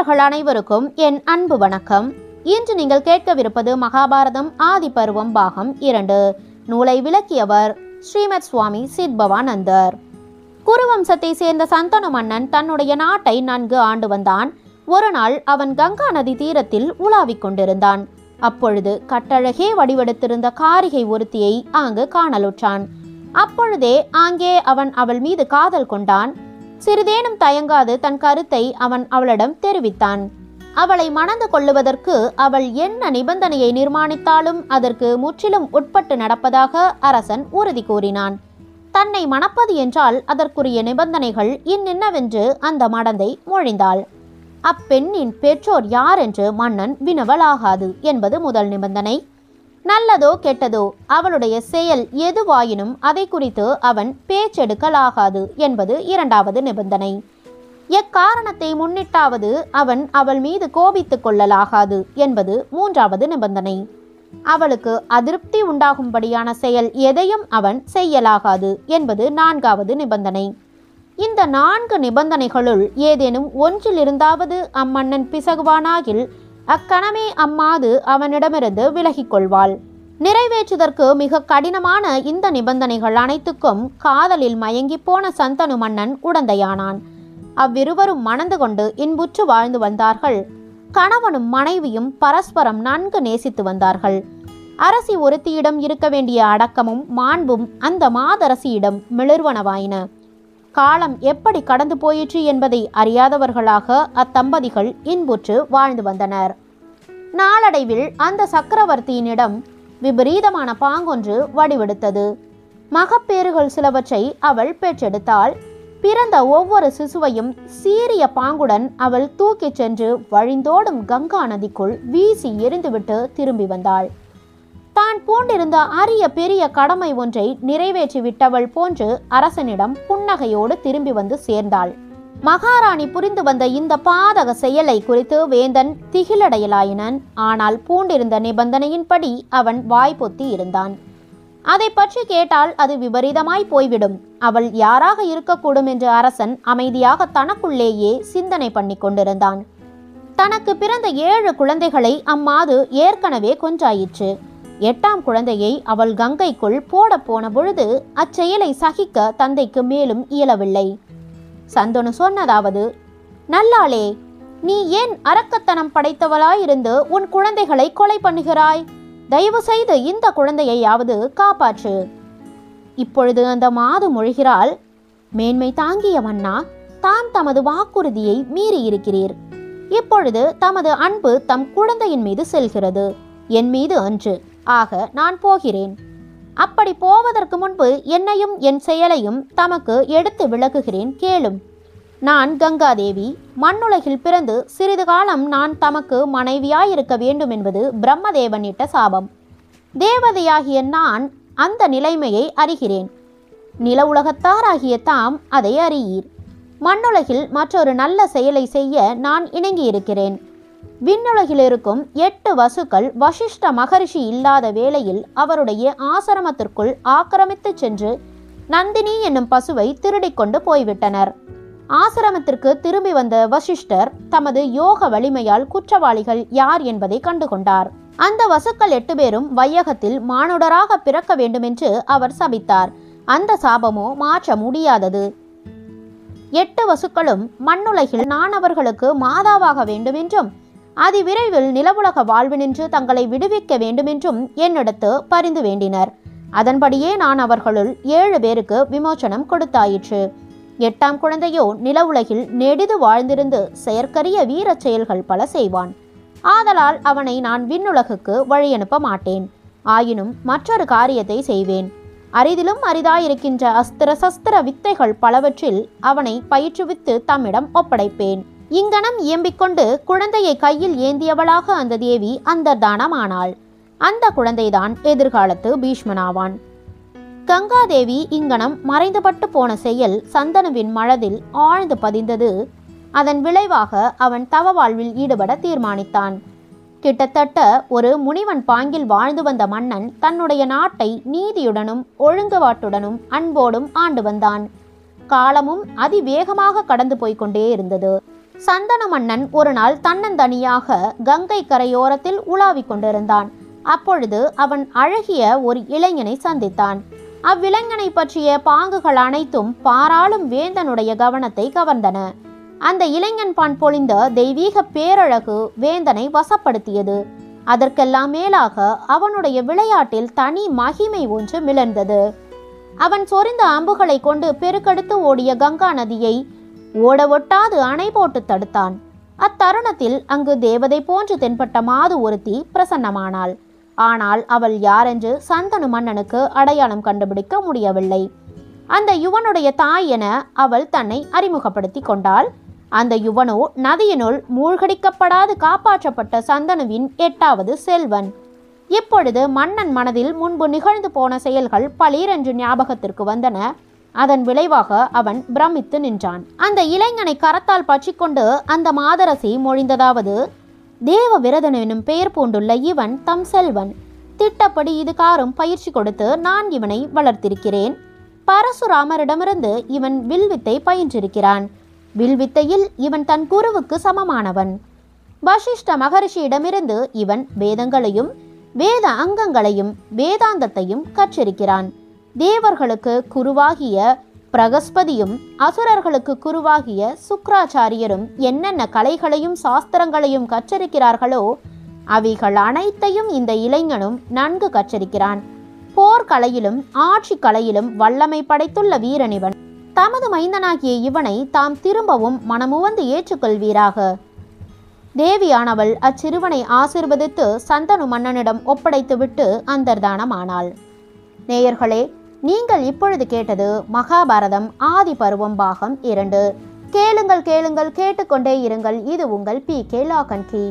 நேயர்கள் அனைவருக்கும் என் அன்பு வணக்கம். இன்று நீங்கள் கேட்கவிருப்பது மகாபாரதம் ஆதிபருவம் பாகம் இரண்டு. நூலை விளக்கியவர் ஸ்ரீமத் சுவாமி சித்பவானந்தர். குருவம்சத்தை சேர்ந்த சந்தனு மன்னன் தன்னுடைய நாட்டை நன்கு ஆண்டு வந்தான். ஒரு நாள் அவன் கங்கா நதி தீரத்தில் உலாவிக் கொண்டிருந்தான். அப்பொழுது கட்டழகே வடிவெடுத்திருந்த காரிகை ஒருத்தியை அங்கு காணலுற்றான். அப்பொழுதே அங்கே அவன் அவள் மீது காதல் கொண்டான். சிறிதேனும் தயங்காது தன் கருத்தை அவன் அவளிடம் தெரிவித்தான். அவளை மணந்து கொள்ளுவதற்கு அவள் என்ன நிபந்தனையை நிர்மாணித்தாலும் அதற்கு முற்றிலும் உட்பட்டு நடப்பதாக அரசன் உறுதி கூறினான். தன்னை மணப்பது என்றால் அதற்குரிய நிபந்தனைகள் இன்னென்னவென்று அந்த மடந்தை மொழிந்தாள். அப்பெண்ணின் பெற்றோர் யார் என்று மன்னன் வினவலாகாது என்பது முதல் நிபந்தனை. நல்லதோ கெட்டதோ அவளுடைய செயல் எதுவாயினும் அதை குறித்து அவன் பேச்செடுக்கலாகாது என்பது இரண்டாவது நிபந்தனை. எக்காரணத்தை முன்னிட்டாவது அவன் அவள் மீது கோபித்துக் கொள்ளலாகாது என்பது மூன்றாவது நிபந்தனை. அவளுக்கு அதிருப்தி உண்டாகும்படியான செயல் எதையும் அவன் செய்யலாகாது என்பது நான்காவது நிபந்தனை. இந்த நான்கு நிபந்தனைகளுள் ஏதேனும் ஒன்றிலிருந்தாவது அம்மன்னன் பிசகுவானாகில் அக்கணமே அம்மாது அவனிடமிருந்து விலகிக் கொள்வாள் நிறைவேற்றுவதற்கு மிக கடினமான இந்த நிபந்தனைகள் அனைத்துக்கும் காதலில் மயங்கிப் போன சந்தனு மன்னன் உடந்தையானான். அவ்விருவரும் மணந்து கொண்டு இன்புற்று வாழ்ந்து வந்தார்கள். கணவனும் மனைவியும் பரஸ்பரம் நன்கு நேசித்து வந்தார்கள். அரசி ஒருத்தியிடம் இருக்க வேண்டிய அடக்கமும் மாண்பும் அந்த மாதரசியிடம் மிளிர்வனவாயின. காலம் எப்படி கடந்து போயிற்று என்பதை அறியாதவர்களாக அத்தம்பதிகள் இன்புற்று வாழ்ந்து வந்தனர். நாளடைவில் அந்த சக்கரவர்த்தியினிடம் விபரீதமான பாங்கொன்று வடிவெடுத்தது. மகப்பேறுகள் சிலவற்றை அவள் பெற்றெடுத்தாள். பிறந்த ஒவ்வொரு சிசுவையும் சீரிய பாங்குடன் அவள் தூக்கிச் சென்று வழிந்தோடும் கங்கா நதிக்குள் வீசி எரிந்துவிட்டு திரும்பி வந்தாள். தான் பூண்டிருந்த அரிய பெரிய கடமை ஒன்றை நிறைவேற்றி விட்டவள் போன்று அரசனிடம் புன்னகையோடு திரும்பி வந்து சேர்ந்தாள். மகாராணி புரிந்து வந்த இந்த பாதக செயலை குறித்து வேந்தன் திகிலடையலாயினன். ஆனால் பூண்டிருந்த நிபந்தனையின்படி அவன் வாய்ப்பொத்தி இருந்தான். அதை பற்றி கேட்டால் அது விபரீதமாய் போய்விடும். அவள் யாராக இருக்கக்கூடும் என்று அரசன் அமைதியாக தனக்குள்ளேயே சிந்தனை பண்ணி கொண்டிருந்தான். தனக்கு பிறந்த ஏழு குழந்தைகளை அம்மாது ஏற்கனவே கொன்றாயிற்று. எட்டாம் குழந்தையை அவள் கங்கைக்குள் போட போன பொழுது அச்செயலை சகிக்க தந்தைக்கு மேலும் இயலவில்லை. சந்தனு சொன்னதாவது நல்லாளே நீ ஏன் அரக்கத்தனம் படைத்தவளாயிருந்து உன் குழந்தைகளை கொலை பண்ணுகிறாய்? தயவு செய்து இந்த குழந்தையையாவது காப்பாற்று. இப்பொழுது அந்த மாது மொழிகிறாள். மேன்மை தாங்கிய மன்னா தான் தமது வாக்குறுதியை மீறியிருக்கிறீர். இப்பொழுது தமது அன்பு தம் குழந்தையின் மீது செல்கிறது. என் மீது அன்று. ஆக நான் போகிறேன். அப்படி போவதற்கு முன்பு என்னையும் என் செயலையும் தமக்கு எடுத்து விளக்குகிறேன் கேளும். நான் கங்காதேவி மண்ணுலகில் பிறந்து சிறிது காலம் நான் தமக்கு மனைவியாயிருக்க வேண்டும் என்பது பிரம்மதேவனிட்ட சாபம். தேவதையாகிய நான் அந்த நிலைமையை அறிகிறேன். நில உலகத்தாராகிய தாம் அதை அறியீர். மண்ணுலகில் மற்றொரு நல்ல செயலை செய்ய நான் இணங்கியிருக்கிறேன். விண்ணுலகில் இருக்கும் எட்டு வசுக்கள் வசிஷ்ட மகரிஷி இல்லாத வேளையில் அவருடைய ஆசிரமத்திற்குள் ஆக்கிரமித்துச் சென்று நந்தினி என்னும் பசுவை திருடிக்கொண்டு போய்விட்டனர். ஆசிரமத்திற்கு திரும்பி வந்த வசிஷ்டர் தமது யோக வலிமையால் குற்றவாளிகள் யார் என்பதை கண்டுகொண்டார். அந்த வசுக்கள் எட்டு பேரும் வையகத்தில் மானுடராக பிறக்க வேண்டுமென்று அவர் சபித்தார். அந்த சாபமோ மாற்ற முடியாதது. எட்டு வசுக்களும் மண்ணுலகில் நானவர்களுக்கு மாதாவாக வேண்டுமென்றும் அதிவிரைவில் நிலவுலக வாழ்வினின்று தங்களை விடுவிக்க வேண்டுமென்றும் என்னிடத்து பரிந்து வேண்டினர். அதன்படியே நான் அவர்களுள் ஏழு பேருக்கு விமோச்சனம் கொடுத்தாயிற்று. எட்டாம் குழந்தையோ நிலவுலகில் நெடிது வாழ்ந்திருந்து செயற்கரிய வீரச் செயல்கள் பல செய்வான். ஆதலால் அவனை நான் விண்ணுலகுக்கு வழியனுப்ப மாட்டேன். ஆயினும் மற்றொரு காரியத்தை செய்வேன். அரிதிலும் அரிதாயிருக்கின்ற அஸ்திர சஸ்திர வித்தைகள் பலவற்றில் அவனை பயிற்றுவித்து தம்மிடம் ஒப்படைப்பேன். இங்கனம் இயம்பிக்கொண்டு குழந்தையை கையில் ஏந்தியவளாக அந்த தேவி அந்தர்தானமானாள். அந்த குழந்தைதான் எதிர்காலத்து பீஷ்மனாவான். கங்காதேவி இங்கனம் மறைந்துபட்டு போன செயல் சந்தனுவின் மனதில் ஆழ்ந்து பதிந்தது. அதன் விளைவாக அவன் தவ வாழ்வில் ஈடுபட தீர்மானித்தான். கிட்டத்தட்ட ஒரு முனிவன் பாங்கில் வாழ்ந்து வந்த மன்னன் தன்னுடைய நாட்டை நீதியுடனும் ஒழுங்குபாட்டுடனும் அன்போடும் ஆண்டு வந்தான். காலமும் அதிவேகமாக கடந்து போய்க்கொண்டே இருந்தது. சந்தன மன்னன் ஒரு நாள் தன்னந்தனியாக கங்கை கரையோரத்தில் உலாவிக் கொண்டிருந்தான். அப்பொழுது அவன் அழகிய ஒரு இளைஞனை சந்தித்தான். அவ்விளைஞனை பற்றிய பாங்குகள் அனைத்தும் பாராளும் வேந்தனுடைய கவனத்தை கவர்ந்தன. அந்த இளைஞன் பான் பொழிந்த தெய்வீக பேரழகு வேந்தனை வசப்படுத்தியது. அதற்கெல்லாம் மேலாக அவனுடைய விளையாட்டில் தனி மகிமை ஒன்று மிளர்ந்தது. அவன் சொரிந்த அம்புகளை கொண்டு பெருக்கெடுத்து ஓடிய கங்கா நதியை ஓட ஒட்டாது அணை போட்டு தடுத்தான். அத்தருணத்தில் அங்கு தேவதை போன்று தென்பட்ட மாது ஒருத்தி பிரசன்னமானாள். ஆனால் அவள் யாரென்று சந்தனு மன்னனுக்கு அடையாளம் கண்டுபிடிக்க முடியவில்லை. அந்த யுவனுடைய தாய் என அவள் தன்னை அறிமுகப்படுத்தி கொண்டாள். அந்த யுவனோ நதியினுள் மூழ்கடிக்கப்படாது காப்பாற்றப்பட்ட சந்தனுவின் எட்டாவது செல்வன். இப்பொழுது மன்னன் மனதில் முன்பு நிகழ்ந்து போன செயல்கள் பளிரென்று ஞாபகத்திற்கு வந்தன. அதன் விளைவாக அவன் பிரமித்து நின்றான். அந்த இளைஞனை கரத்தால் பற்றிக்கொண்டு அந்த மாதரசி மொழிந்ததாவது தேவ விரதன் எனும் பெயர் பூண்டுள்ள இவன் தம் செல்வன். திட்டப்படி இது காரும் பயிற்சி கொடுத்து நான் இவனை வளர்த்திருக்கிறேன். பரசுராமரிடமிருந்து இவன் வில்வித்தை பயின்றிருக்கிறான். வில்வித்தையில் இவன் தன் குருவுக்கு சமமானவன். வசிஷ்ட மகரிஷியிடமிருந்து இவன் வேதங்களையும் வேத அங்கங்களையும் வேதாந்தத்தையும் கற்றிருக்கிறான். தேவர்களுக்கு குருவாகிய பிரகஸ்பதியும் அசுரர்களுக்கு குருவாகிய சுக்ராச்சாரியரும் என்னென்ன கலைகளையும் சாஸ்திரங்களையும் கற்றிருக்கிறார்களோ அவைகள் அனைத்தையும் இந்த இளைஞனும் நன்கு கற்றிருக்கிறான். போர்க்கலையிலும் ஆட்சி கலையிலும் வல்லமை படைத்துள்ள வீரனிவன். தமது மைந்தனாகிய இவனை தாம் திரும்பவும் மனமுவந்து ஏற்றுக்கொள்வீராக. தேவியானவள் அச்சிறுவனை ஆசிர்வதித்து சந்தனு மன்னனிடம் ஒப்படைத்துவிட்டு அந்தர்தானமானாள். நேயர்களே நீங்கள் இப்பொழுது கேட்டது மகாபாரதம் ஆதி பருவம் பாகம் இரண்டு. கேளுங்கள் கேளுங்கள் கேட்டுக்கொண்டே இருங்கள். இது உங்கள் பி கே லாகன் கீ